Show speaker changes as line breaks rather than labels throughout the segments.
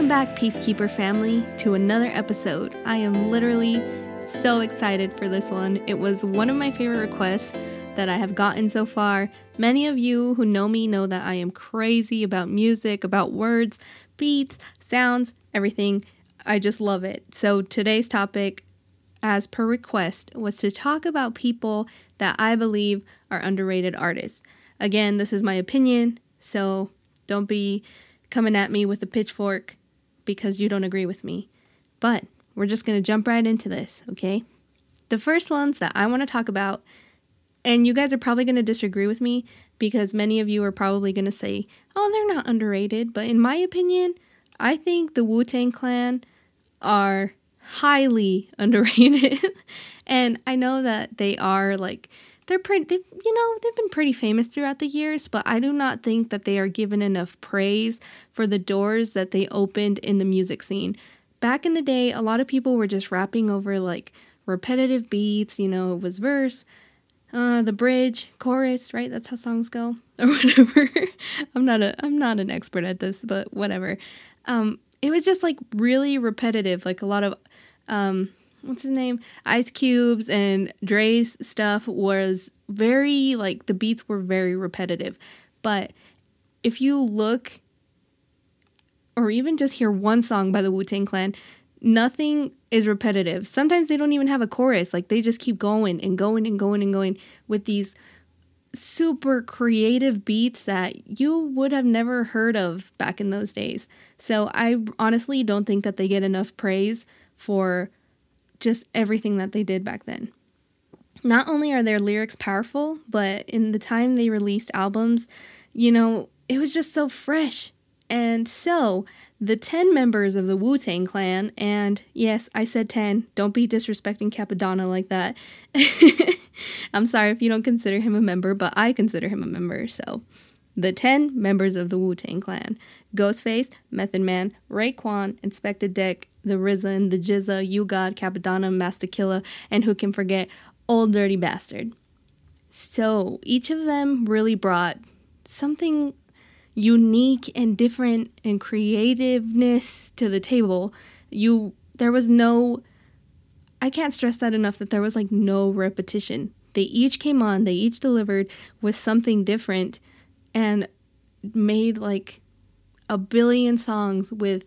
Welcome back, Peacekeeper family, to another episode. I am literally so excited for this one. It was one of my favorite requests that I have gotten so far. Many of you who know me know that I am crazy about music, about words, beats, sounds, everything. I just love it. So today's topic, as per request, was to talk about people that I believe are underrated artists. Again, this is my opinion, so don't be coming at me with a pitchfork because you don't agree with me. But we're just going to jump right into this, okay? The first ones that I want to talk about, and you guys are probably going to disagree with me because many of you are probably going to say, oh, they're not underrated. But in my opinion, I think the Wu Tang Clan are highly underrated. and I know that they are like they're pretty you know they've been pretty famous throughout the years but i do not think that they are given enough praise for the doors that they opened in the music scene. Back in the day a lot of people were just rapping over like repetitive beats you know it was verse uh, the bridge chorus right? That's how songs go or whatever. I'm not a i'm not an expert at this but whatever. Um, it was just like really repetitive like a lot of um, what's his name? Ice Cube's and dre's stuff was very like the beats were very repetitive. But if you look or even just hear one song by the wu-tang clan nothing is repetitive. Sometimes they don't even have a chorus. Like they just keep going and going and going and going with these super creative beats that you would have never heard of back in those days. So i honestly don't think that they get enough praise for just everything that they did back then. Not only are their lyrics powerful, but in the time they released albums, you know, it was just so fresh. And so, the 10 members of the Wu Tang Clan, and yes, I said 10, don't be disrespecting Cappadonna like that. I'm sorry if you don't consider him a member, but I consider him a member, so. The 10 members of the Wu Tang Clan Ghostface, Method Man, Raekwon, Inspectah Deck, the RZA, the GZA, U-God, Cappadonna, Masta Killa, and who can forget Ol' Dirty Bastard. So each of them really brought something unique and different and creativeness to the table. You there was no I can't stress that enough that there was like no repetition. They each came on, they each delivered with something different and made like a billion songs with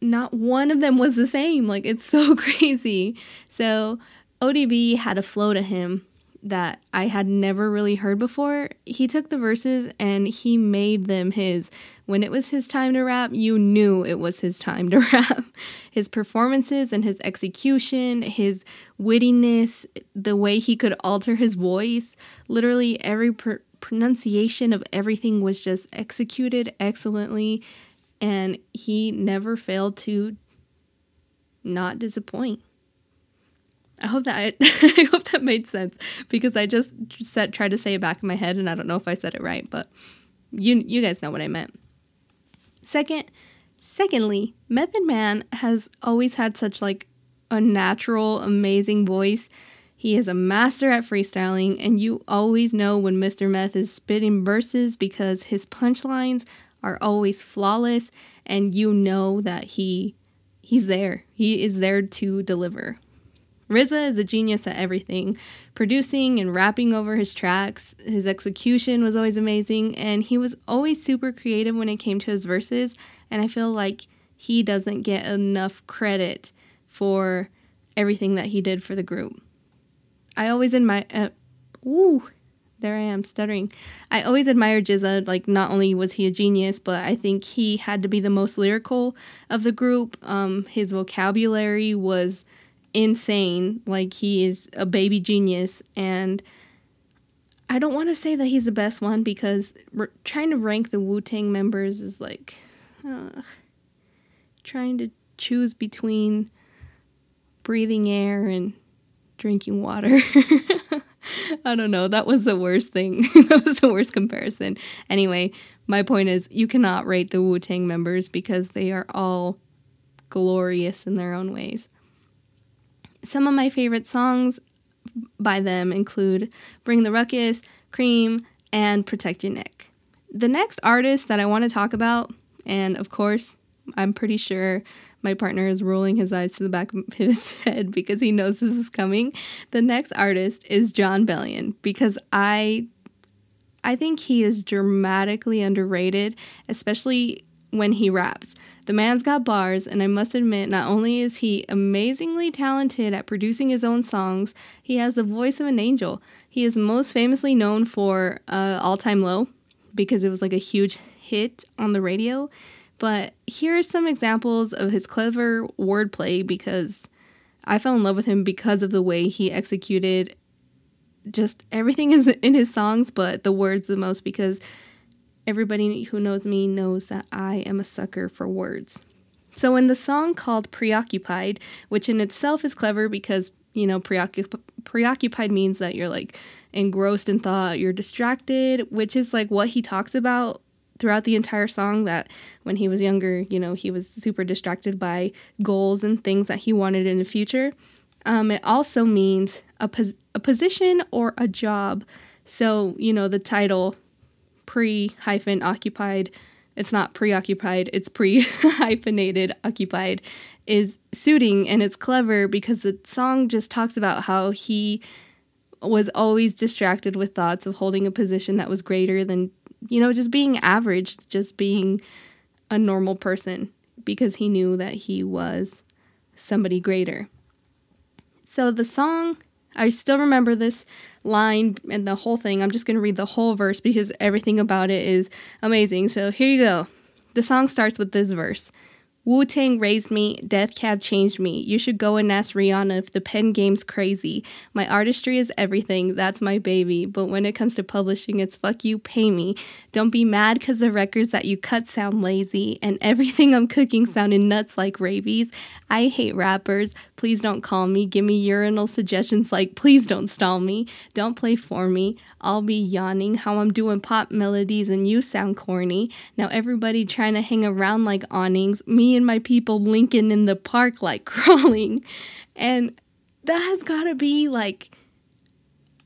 not one of them was the same. Like it's so crazy. So ODB had a flow to him that I had never really heard before. He took the verses and he made them his. When it was his time to rap, you knew it was his time to rap. His performances and his execution, his wittiness, the way he could alter his voice, literally every per- pronunciation of everything was just executed excellently and he never failed to not disappoint. I hope that I, I hope that made sense because I just said tried to say it back in my head and I don't know if I said it right, but you you guys know what I meant. Second, secondly, Method Man has always had such like a natural, amazing voice. He is a master at freestyling, and you always know when Mr. Meth is spitting verses because his punchlines are always flawless and you know that he he's there. He is there to deliver. RZA is a genius at everything, producing and rapping over his tracks. His execution was always amazing, and he was always super creative when it came to his verses. And I feel like he doesn't get enough credit for everything that he did for the group. I always admire. Uh, ooh, there I am stuttering. I always admired GZA. Like, not only was he a genius, but I think he had to be the most lyrical of the group. Um, his vocabulary was insane. Like, he is a baby genius. And I don't want to say that he's the best one because r- trying to rank the Wu Tang members is like uh, trying to choose between breathing air and drinking water. I don't know. That was the worst thing. that was the worst comparison. Anyway, my point is you cannot rate the Wu Tang members because they are all glorious in their own ways. Some of my favorite songs by them include Bring the Ruckus, Cream, and Protect Your Neck. The next artist that I want to talk about, and of course, I'm pretty sure my partner is rolling his eyes to the back of his head because he knows this is coming. The next artist is Jon Bellion because I I think he is dramatically underrated, especially when he raps. The man's got bars, and I must admit, not only is he amazingly talented at producing his own songs, he has the voice of an angel. He is most famously known for uh, All Time Low because it was like a huge hit on the radio. But here are some examples of his clever wordplay because I fell in love with him because of the way he executed just everything is in his songs, but the words the most because everybody who knows me knows that I am a sucker for words. So, in the song called Preoccupied, which in itself is clever because, you know, preoccup- preoccupied means that you're like engrossed in thought, you're distracted, which is like what he talks about throughout the entire song that when he was younger, you know, he was super distracted by goals and things that he wanted in the future. Um, it also means a, pos- a position or a job. So, you know, the title pre hyphen occupied, it's not preoccupied, it's pre hyphenated occupied, is suiting and it's clever because the song just talks about how he was always distracted with thoughts of holding a position that was greater than, you know, just being average, just being a normal person because he knew that he was somebody greater. So the song I still remember this line and the whole thing. I'm just going to read the whole verse because everything about it is amazing. So here you go. The song starts with this verse Wu Tang raised me, Death Cab changed me. You should go and ask Rihanna if the pen game's crazy. My artistry is everything, that's my baby. But when it comes to publishing, it's fuck you, pay me. Don't be mad because the records that you cut sound lazy, and everything I'm cooking sounded nuts like rabies. I hate rappers. Please don't call me. Give me urinal suggestions like, please don't stall me. Don't play for me. I'll be yawning how I'm doing pop melodies and you sound corny. Now everybody trying to hang around like awnings. Me and my people linking in the park like crawling. And that has got to be like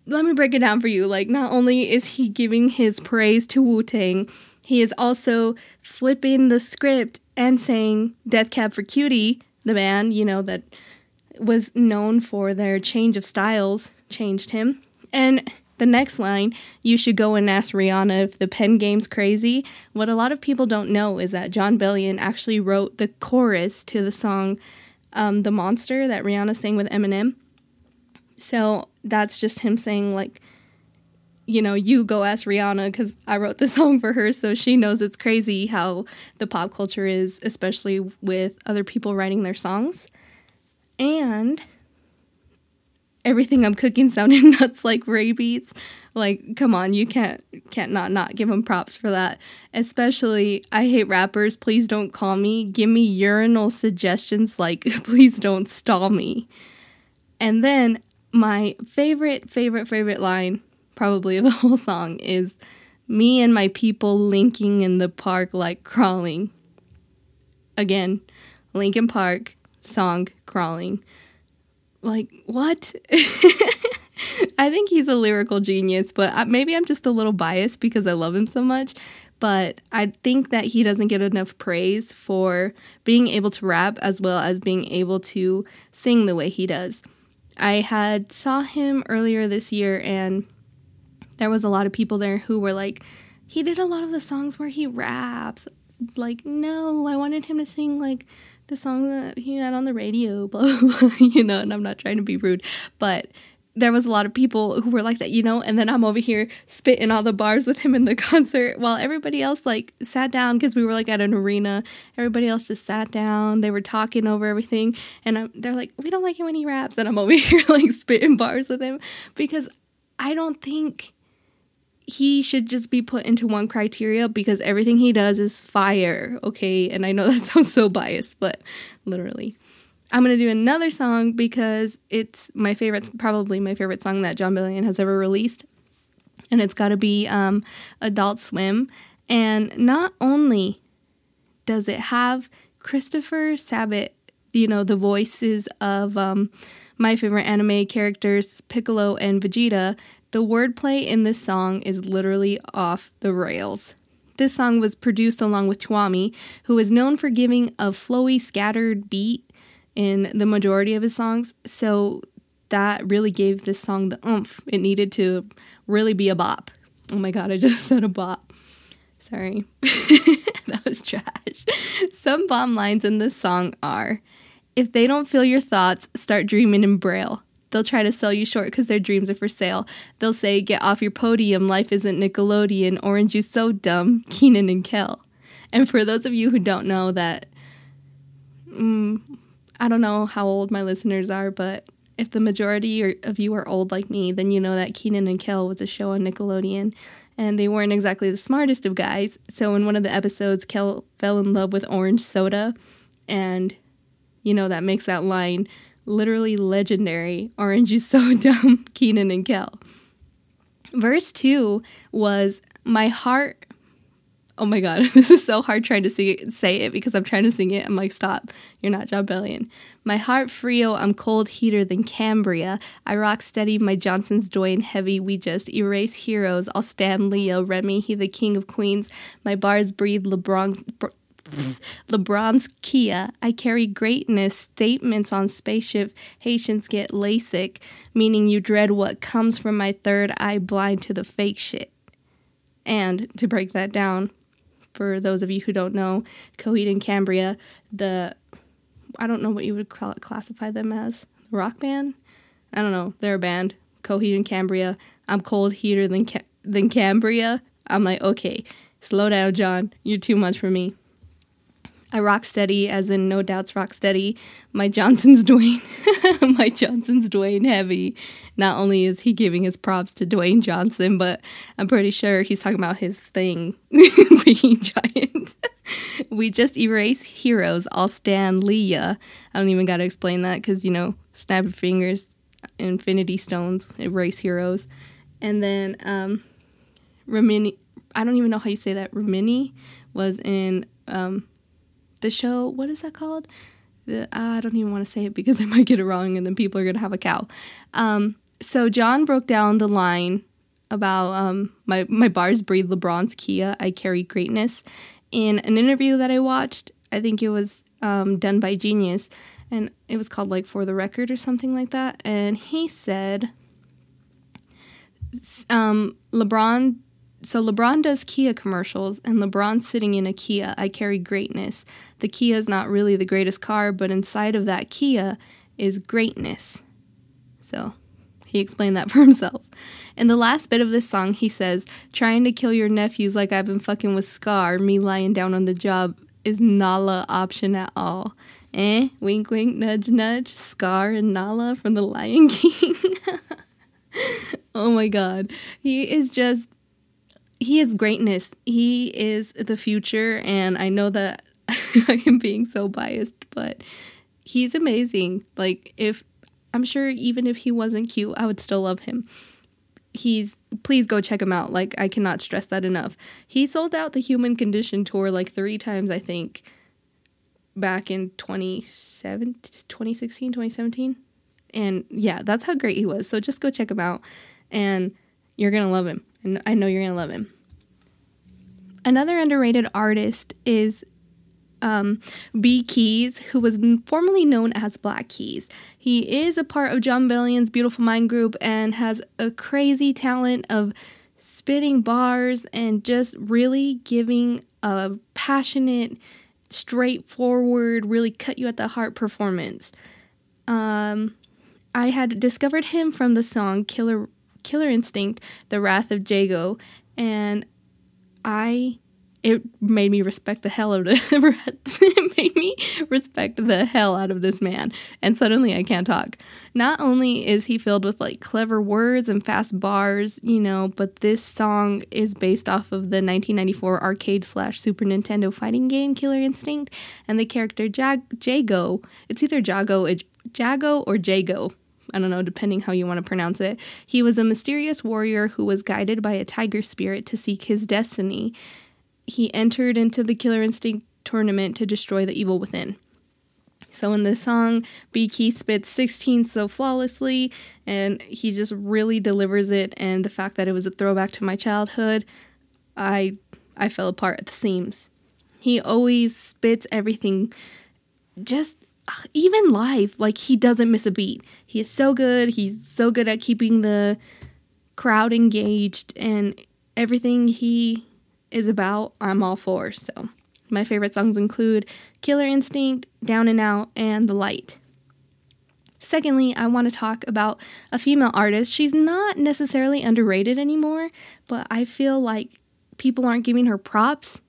let me break it down for you. Like, not only is he giving his praise to Wu Tang, he is also flipping the script and saying Death Cab for Cutie the band, you know, that was known for their change of styles, changed him. And the next line, you should go and ask Rihanna if the pen game's crazy. What a lot of people don't know is that Jon Bellion actually wrote the chorus to the song um, The Monster that Rihanna sang with Eminem. So that's just him saying, like, you know, you go ask Rihanna because I wrote the song for her, so she knows it's crazy how the pop culture is, especially with other people writing their songs. And everything I'm cooking sounded nuts like rabies. Like, come on, you can't can't not not give him props for that. Especially, I hate rappers. Please don't call me. Give me urinal suggestions like, please don't stall me. And then my favorite, favorite, favorite line probably of the whole song is me and my people linking in the park like crawling. Again, Linkin Park song crawling. Like, what? I think he's a lyrical genius, but maybe I'm just a little biased because I love him so much. But I think that he doesn't get enough praise for being able to rap as well as being able to sing the way he does. I had saw him earlier this year and there was a lot of people there who were like, he did a lot of the songs where he raps. Like, no, I wanted him to sing like the song that he had on the radio, blah, blah, you know, and I'm not trying to be rude, but there was a lot of people who were like that, you know, and then I'm over here spitting all the bars with him in the concert while everybody else like sat down because we were like at an arena. Everybody else just sat down. They were talking over everything, and I'm, they're like, "We don't like it when he raps," and I'm over here like spitting bars with him because I don't think he should just be put into one criteria because everything he does is fire, okay? And I know that sounds so biased, but literally. I'm gonna do another song because it's my favorite, probably my favorite song that Jon Bellion has ever released. And it's gotta be um, Adult Swim. And not only does it have Christopher Sabat, you know, the voices of um, my favorite anime characters, Piccolo and Vegeta, the wordplay in this song is literally off the rails. This song was produced along with Tuamie, who is known for giving a flowy, scattered beat in the majority of his songs. So that really gave this song the oomph it needed to really be a bop. Oh my god, I just said a bop. Sorry. that was trash. Some bomb lines in this song are If they don't feel your thoughts, start dreaming in braille. They'll try to sell you short because their dreams are for sale. They'll say, Get off your podium, life isn't Nickelodeon, Orange, you so dumb, Kenan and Kel. And for those of you who don't know that, mm, I don't know how old my listeners are, but if the majority of you are old like me, then you know that Kenan and Kel was a show on Nickelodeon, and they weren't exactly the smartest of guys. So in one of the episodes, Kel fell in love with orange soda, and you know that makes that line literally legendary. Orange is so dumb, Kenan and Kel. Verse 2 was My heart. Oh my god, this is so hard trying to say it because I'm trying to sing it. I'm like, stop, you're not Jon Bellion. My heart frio, I'm cold heater than Cambria. I rock steady, my Johnson's Dwayne heavy. We just erase heroes. I'll stand Leo, Remy, he the king of queens. My bars breathe LeBron. LeBron's Kia. I carry greatness. Statements on spaceship. Haitians get LASIK, meaning you dread what comes from my third eye, blind to the fake shit. And to break that down, for those of you who don't know, Coheed and Cambria, the I don't know what you would classify them as rock band. I don't know. They're a band. Coheed and Cambria. I'm cold heater than Ca- than Cambria. I'm like, okay, slow down, John. You're too much for me. I rock steady, as in No Doubt's rock steady. My Johnson's Dwayne, my Johnson's Dwayne heavy. Not only is he giving his props to Dwayne Johnson, but I'm pretty sure he's talking about his thing being giant. we just erase heroes. I'll stand Leah. I don't even got to explain that because you know, snap your fingers, Infinity Stones, erase heroes, and then um, Remini. I don't even know how you say that. Remini was in um, the show. What is that called? The, I don't even want to say it because I might get it wrong and then people are going to have a cow. Um, so John broke down the line about um, my, my bars breathe LeBron's Kia, I carry greatness in an interview that I watched. I think it was um, done by Genius and it was called like For the Record or something like that. And he said, um, LeBron so LeBron does Kia commercials, and LeBron's sitting in a Kia. I carry greatness. The Kia is not really the greatest car, but inside of that Kia is greatness. So he explained that for himself. In the last bit of this song, he says, Trying to kill your nephews like I've been fucking with Scar, me lying down on the job, is Nala option at all. Eh? Wink, wink, nudge, nudge. Scar and Nala from The Lion King. oh my god. He is just he is greatness. He is the future, and I know that I am being so biased, but he's amazing. Like if I'm sure even if he wasn't cute, I would still love him. He's please go check him out. Like I cannot stress that enough. He sold out the Human Condition tour like 3 times, I think, back in 2016, 2017. And yeah, that's how great he was. So just go check him out and you're going to love him and I know you're to love him. Another underrated artist is um, B Keys, who was formerly known as Black Keys. He is a part of Jon Bellion's Beautiful Mind group and has a crazy talent of spitting bars and just really giving a passionate, straightforward, really cut you at the heart performance. Um, I had discovered him from the song Killer Killer Instinct, The Wrath of Jago, and I it made me respect the hell out of it made me respect the hell out of this man and suddenly i can't talk. Not only is he filled with like clever words and fast bars you know but this song is based off of the 1994 arcade slash super nintendo fighting game killer instinct and the character Jag- jago it's either jago jago or jago I don't know, depending how you want to pronounce it. He was a mysterious warrior who was guided by a tiger spirit to seek his destiny. He entered into the Killer Instinct tournament to destroy the evil within. So in this song, B Key spits 16 so flawlessly, and he just really delivers it. And the fact that it was a throwback to my childhood, I I fell apart at the seams. He always spits everything just even live, like he doesn't miss a beat. He is so good. He's so good at keeping the crowd engaged and everything he is about, I'm all for. So, my favorite songs include Killer Instinct, Down and Out, and The Light. Secondly, I want to talk about a female artist. She's not necessarily underrated anymore, but I feel like people aren't giving her props,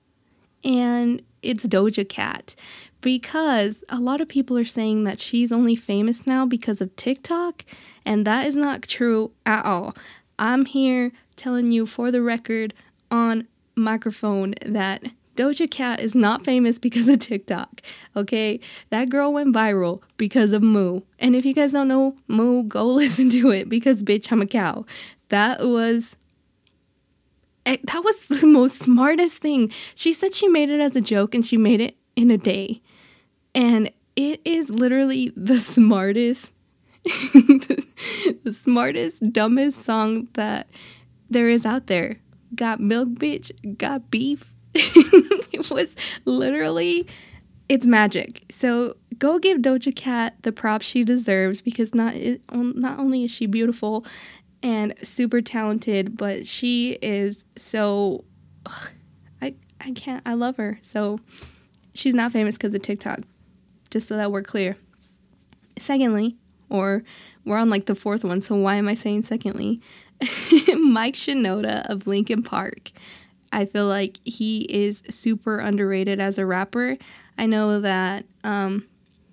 and it's Doja Cat. Because a lot of people are saying that she's only famous now because of TikTok, and that is not true at all. I'm here telling you for the record on microphone that Doja Cat is not famous because of TikTok. Okay? That girl went viral because of Moo. And if you guys don't know Moo, go listen to it because bitch, I'm a cow. That was eh, that was the most smartest thing. She said she made it as a joke and she made it in a day. And it is literally the smartest the smartest dumbest song that there is out there got milk, bitch, got beef. it was literally, it's magic. So go give Doja Cat the props she deserves because not not only is she beautiful and super talented, but she is so. Ugh, I I can't. I love her. So she's not famous because of TikTok. Just so that we're clear. Secondly, or we're on like the fourth one, so why am I saying secondly? Mike Shinoda of Linkin Park. I feel like he is super underrated as a rapper. I know that um,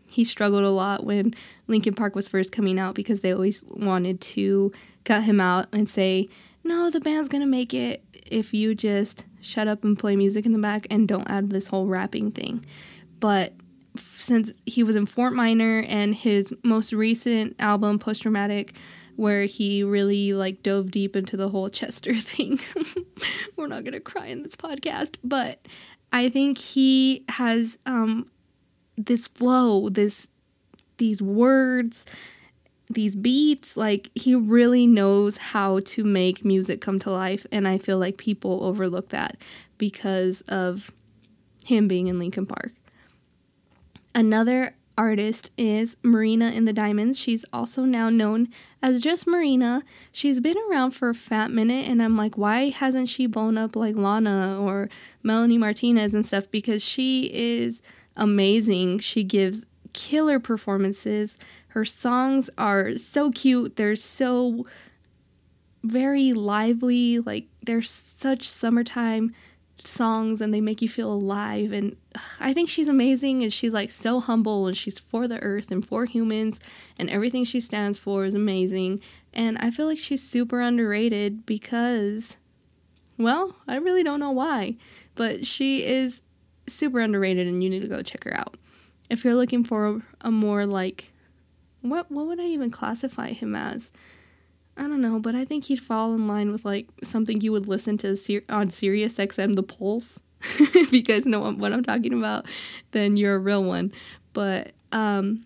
he struggled a lot when Linkin Park was first coming out because they always wanted to cut him out and say, no, the band's gonna make it if you just shut up and play music in the back and don't add this whole rapping thing. But since he was in Fort Minor and his most recent album, Post Traumatic, where he really like dove deep into the whole Chester thing. We're not gonna cry in this podcast, but I think he has um, this flow, this these words, these beats. Like he really knows how to make music come to life, and I feel like people overlook that because of him being in Linkin Park. Another artist is Marina and the Diamonds. She's also now known as just Marina. She's been around for a fat minute, and I'm like, why hasn't she blown up like Lana or Melanie Martinez and stuff? Because she is amazing. She gives killer performances. Her songs are so cute. They're so very lively. Like, they're such summertime songs and they make you feel alive and I think she's amazing and she's like so humble and she's for the earth and for humans and everything she stands for is amazing and I feel like she's super underrated because well, I really don't know why, but she is super underrated and you need to go check her out. If you're looking for a more like what what would I even classify him as? I don't know, but I think he'd fall in line with like something you would listen to on Sirius XM The Pulse. if you guys know what I'm talking about, then you're a real one. But um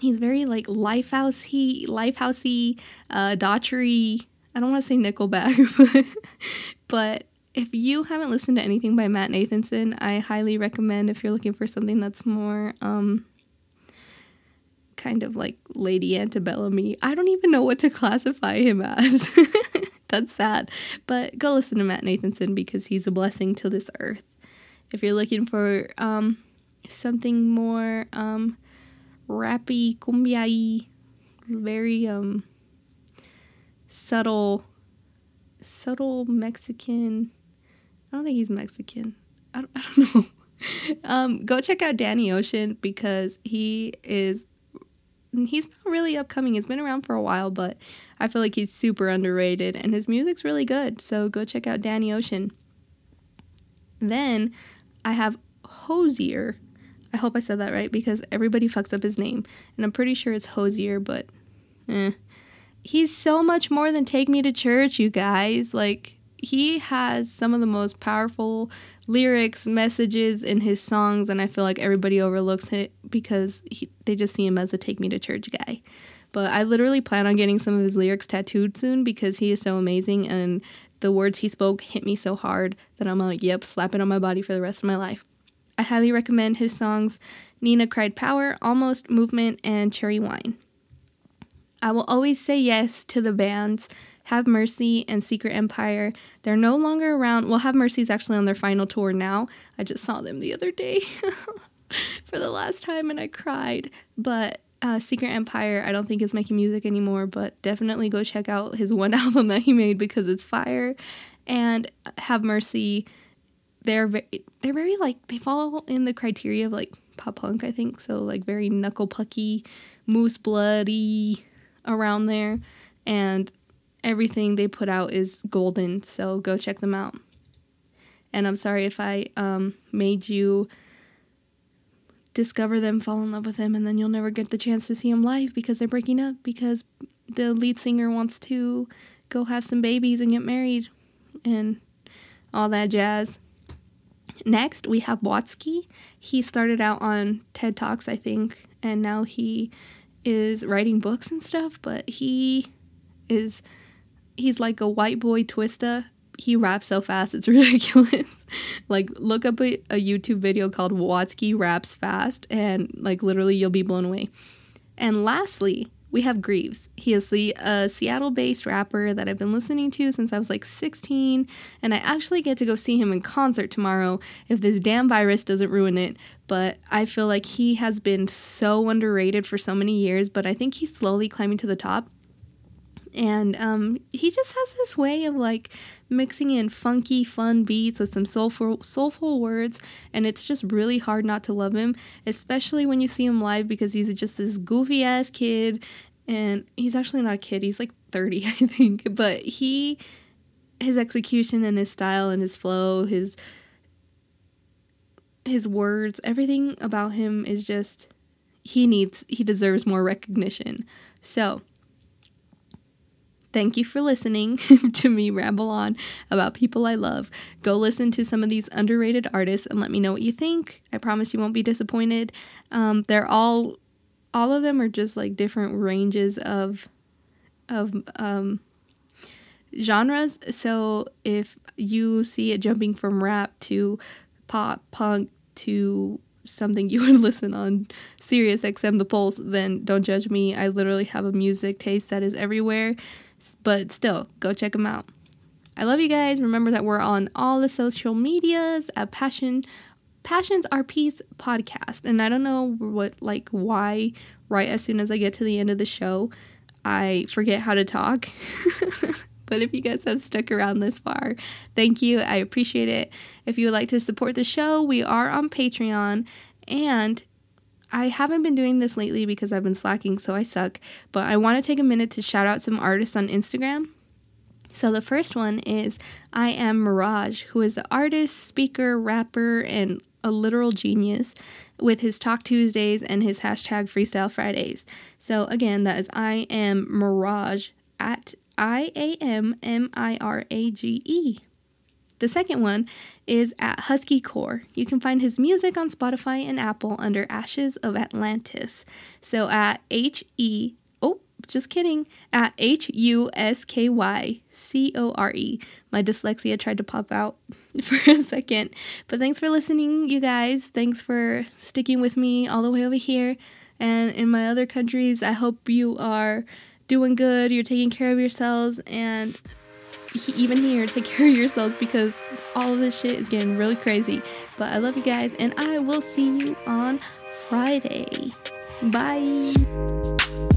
he's very like lifehousey, lifehousey, uh daughtery. I don't want to say Nickelback, but but if you haven't listened to anything by Matt Nathanson, I highly recommend if you're looking for something that's more um kind of like Lady Antebellum. I don't even know what to classify him as. That's sad. But go listen to Matt Nathanson because he's a blessing to this earth. If you're looking for um, something more um, rappy, cumbia very um, subtle, subtle Mexican. I don't think he's Mexican. I don't, I don't know. um, go check out Danny Ocean because he is he's not really upcoming. He's been around for a while, but I feel like he's super underrated and his music's really good. So go check out Danny Ocean. Then I have Hozier. I hope I said that right because everybody fucks up his name. And I'm pretty sure it's Hozier, but eh. He's so much more than Take Me to Church, you guys. Like, he has some of the most powerful lyrics, messages in his songs, and I feel like everybody overlooks it because he, they just see him as a take me to church guy. But I literally plan on getting some of his lyrics tattooed soon because he is so amazing and the words he spoke hit me so hard that I'm like, yep, slap it on my body for the rest of my life. I highly recommend his songs Nina Cried Power, Almost Movement, and Cherry Wine. I will always say yes to the bands Have Mercy and Secret Empire. They're no longer around. Well, Have Mercy is actually on their final tour now. I just saw them the other day for the last time and I cried. But uh, Secret Empire, I don't think is making music anymore, but definitely go check out his one album that he made because it's fire. And Have Mercy, they're very, they're very like they fall in the criteria of like pop punk, I think. So like very knuckle pucky, moose bloody around there, and everything they put out is golden. So go check them out. And I'm sorry if I um, made you discover them, fall in love with them, and then you'll never get the chance to see them live because they're breaking up because the lead singer wants to go have some babies and get married and all that jazz. Next, we have Watsky. He started out on TED Talks, I think, and now he is writing books and stuff, but he is he's like a white boy twista he raps so fast it's ridiculous. Like look up a, a, youtube video called watsky raps fast and like literally you'll be blown away. And lastly we have Grieves. He is the uh, seattle based rapper that i've been listening to since i was like 16 and i actually get to go see him in concert tomorrow if this damn virus doesn't ruin it but i feel like he has been so underrated for so many years but i think he's slowly climbing to the top and um, he just has this way of like mixing in funky, fun beats with some soulful, soulful words, and it's just really hard not to love him, especially when you see him live because he's just this goofy ass kid, and he's actually not a kid; he's like thirty, I think, but he, his execution and his style and his flow, his his words, everything about him is just he needs he deserves more recognition. So, Thank you for listening to me ramble on about people I love. Go listen to some of these underrated artists and let me know what you think. I promise you won't be disappointed. Um, they're all, all of them are just like different ranges of, of um, genres. So if you see it jumping from rap to pop, punk to something you would listen on Sirius XM The Pulse, then don't judge me. I literally have a music taste that is everywhere. But still, go check them out. I love you guys. Remember that we're on all the social medias at Passion Passions Are Peace podcast. And I don't know what like why right as soon as I get to the end of the show, I forget how to talk. but if you guys have stuck around this far, thank you. I appreciate it. If you would like to support the show, we are on Patreon and I haven't been doing this lately because I've been slacking, so I suck. But I want to take a minute to shout out some artists on Instagram. So the first one is I Am Mirage, who is an artist, speaker, rapper, and a literal genius with his Talk Tuesdays and his hashtag Freestyle Fridays. So again, that is I Am Mirage at I A M M I R A G E. The second one is at Husky Core. You can find his music on Spotify and Apple under Ashes of Atlantis. So at H E, oh, just kidding, at H U S K Y C O R E. My dyslexia tried to pop out for a second. But thanks for listening, you guys. Thanks for sticking with me all the way over here. And in my other countries, I hope you are doing good, you're taking care of yourselves, and even here, take care of yourselves because all of this shit is getting really crazy. But I love you guys, and I will see you on Friday. Bye.